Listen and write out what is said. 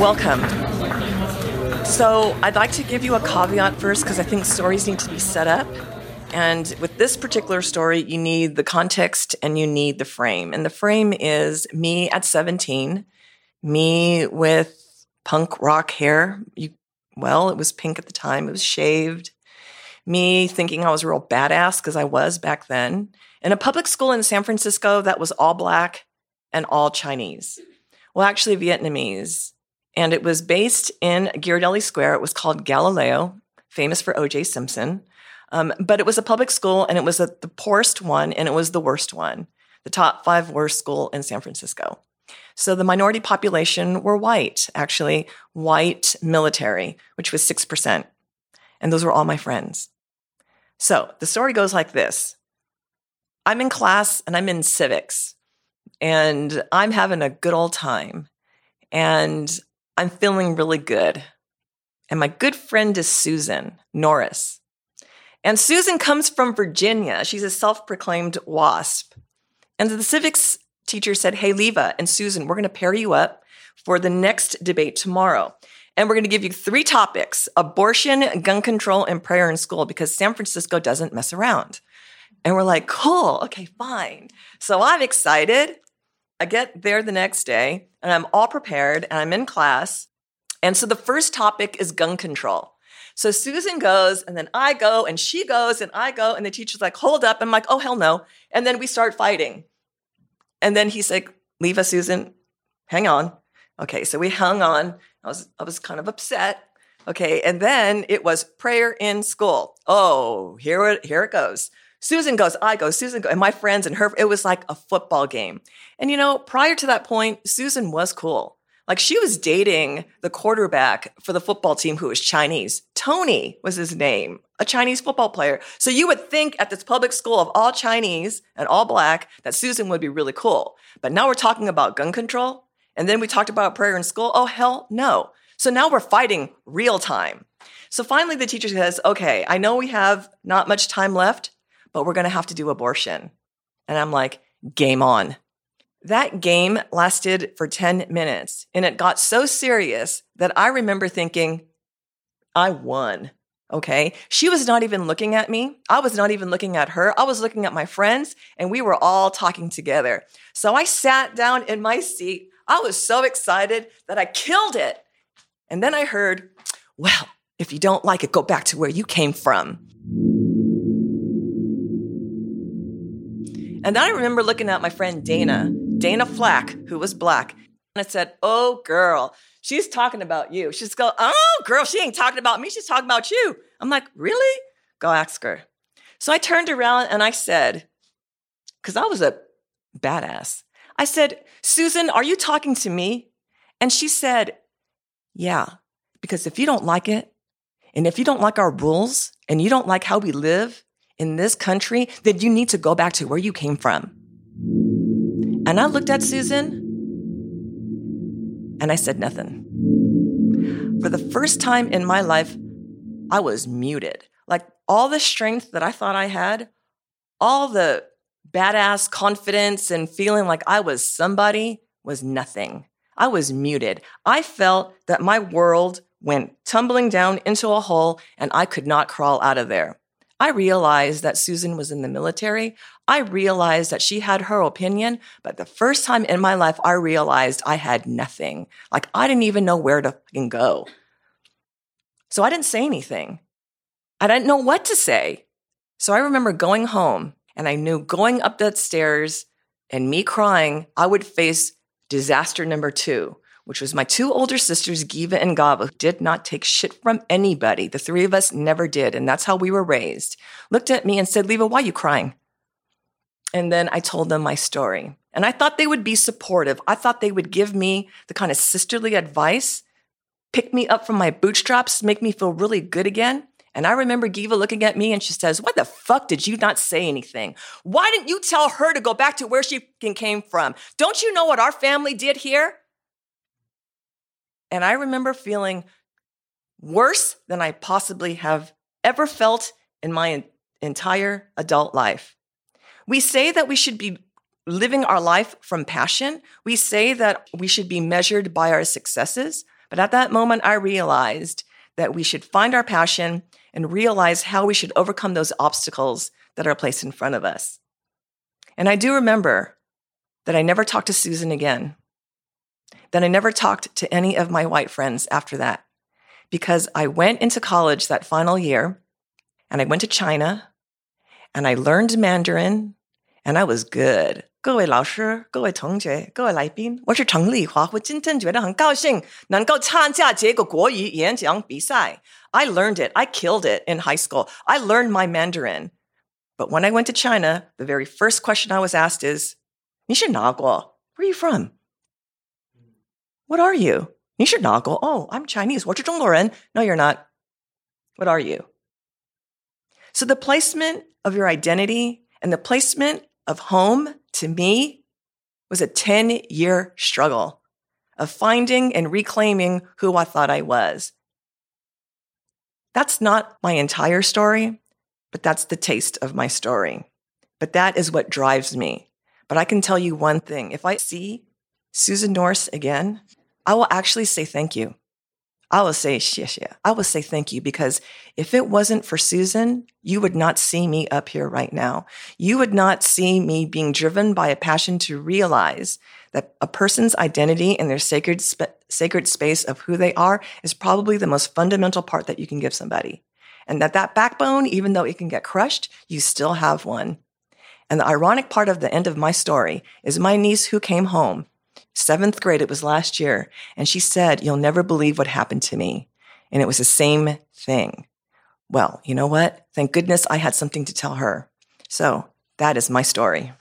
Welcome. So, I'd like to give you a caveat first because I think stories need to be set up. And with this particular story, you need the context and you need the frame. And the frame is me at 17, me with punk rock hair. You, well, it was pink at the time, it was shaved. Me thinking I was a real badass because I was back then. In a public school in San Francisco that was all black and all Chinese. Well, actually, Vietnamese. And it was based in Ghirardelli Square. It was called Galileo, famous for O.J. Simpson. Um, but it was a public school and it was a, the poorest one and it was the worst one, the top five worst school in San Francisco. So the minority population were white, actually, white military, which was 6%. And those were all my friends. So the story goes like this I'm in class and I'm in civics and I'm having a good old time and I'm feeling really good. And my good friend is Susan Norris. And Susan comes from Virginia. She's a self proclaimed WASP. And the civics teacher said, Hey, Leeva and Susan, we're going to pair you up for the next debate tomorrow. And we're going to give you three topics abortion, gun control, and prayer in school because San Francisco doesn't mess around. And we're like, cool, okay, fine. So I'm excited. I get there the next day and I'm all prepared and I'm in class. And so the first topic is gun control. So Susan goes, and then I go, and she goes, and I go, and the teacher's like, hold up. I'm like, oh, hell no. And then we start fighting. And then he's like, leave us, Susan. Hang on. Okay, so we hung on. I was, I was kind of upset. Okay, and then it was prayer in school. Oh, here it, here it goes. Susan goes, I go, Susan goes, and my friends and her, it was like a football game. And you know, prior to that point, Susan was cool. Like she was dating the quarterback for the football team who was Chinese. Tony was his name, a Chinese football player. So you would think at this public school of all Chinese and all black that Susan would be really cool. But now we're talking about gun control. And then we talked about prayer in school. Oh, hell no. So now we're fighting real time. So finally, the teacher says, okay, I know we have not much time left, but we're going to have to do abortion. And I'm like, game on. That game lasted for 10 minutes and it got so serious that I remember thinking, I won. Okay. She was not even looking at me. I was not even looking at her. I was looking at my friends and we were all talking together. So I sat down in my seat. I was so excited that I killed it. And then I heard, well, if you don't like it, go back to where you came from. And then I remember looking at my friend Dana, Dana Flack, who was black. And I said, Oh, girl, she's talking about you. She's go, Oh, girl, she ain't talking about me. She's talking about you. I'm like, Really? Go ask her. So I turned around and I said, because I was a badass, I said, Susan, are you talking to me? And she said, Yeah, because if you don't like it, and if you don't like our rules, and you don't like how we live in this country, then you need to go back to where you came from. And I looked at Susan and I said nothing. For the first time in my life, I was muted. Like all the strength that I thought I had, all the badass confidence and feeling like I was somebody was nothing. I was muted. I felt that my world went tumbling down into a hole and I could not crawl out of there. I realized that Susan was in the military. I realized that she had her opinion, but the first time in my life, I realized I had nothing. Like I didn't even know where to go. So I didn't say anything. I didn't know what to say. So I remember going home and I knew going up that stairs and me crying, I would face disaster number two, which was my two older sisters, Giva and Gava, who did not take shit from anybody. The three of us never did. And that's how we were raised. Looked at me and said, Leeva, why are you crying? And then I told them my story. And I thought they would be supportive. I thought they would give me the kind of sisterly advice, pick me up from my bootstraps, make me feel really good again. And I remember Giva looking at me and she says, Why the fuck did you not say anything? Why didn't you tell her to go back to where she came from? Don't you know what our family did here? And I remember feeling worse than I possibly have ever felt in my entire adult life. We say that we should be living our life from passion. We say that we should be measured by our successes. But at that moment, I realized that we should find our passion and realize how we should overcome those obstacles that are placed in front of us. And I do remember that I never talked to Susan again, that I never talked to any of my white friends after that, because I went into college that final year and I went to China and I learned Mandarin and I was good. 各位老师、各位同学、各位来宾，我是陈丽华。我今天觉得很高兴能够参加这个国语演讲比赛。I learned it. I killed it in high school. I learned my Mandarin. But when I went to China, the very first question I was asked is, 你是哪国? Where are you from? What are you? You should not go. Oh, I'm Chinese. 我是中国人. No, you're not. What are you? So the placement of your identity and the placement of home to me was a 10 year struggle of finding and reclaiming who I thought I was. That's not my entire story, but that's the taste of my story. But that is what drives me. But I can tell you one thing if I see Susan Norris again, I will actually say thank you. I will say 谢谢. I will say thank you because if it wasn't for Susan, you would not see me up here right now. You would not see me being driven by a passion to realize that a person's identity and their sacred sp- sacred space of who they are is probably the most fundamental part that you can give somebody. And that that backbone, even though it can get crushed, you still have one. And the ironic part of the end of my story is my niece who came home seventh grade, it was last year. And she said, You'll never believe what happened to me. And it was the same thing. Well, you know what? Thank goodness I had something to tell her. So that is my story.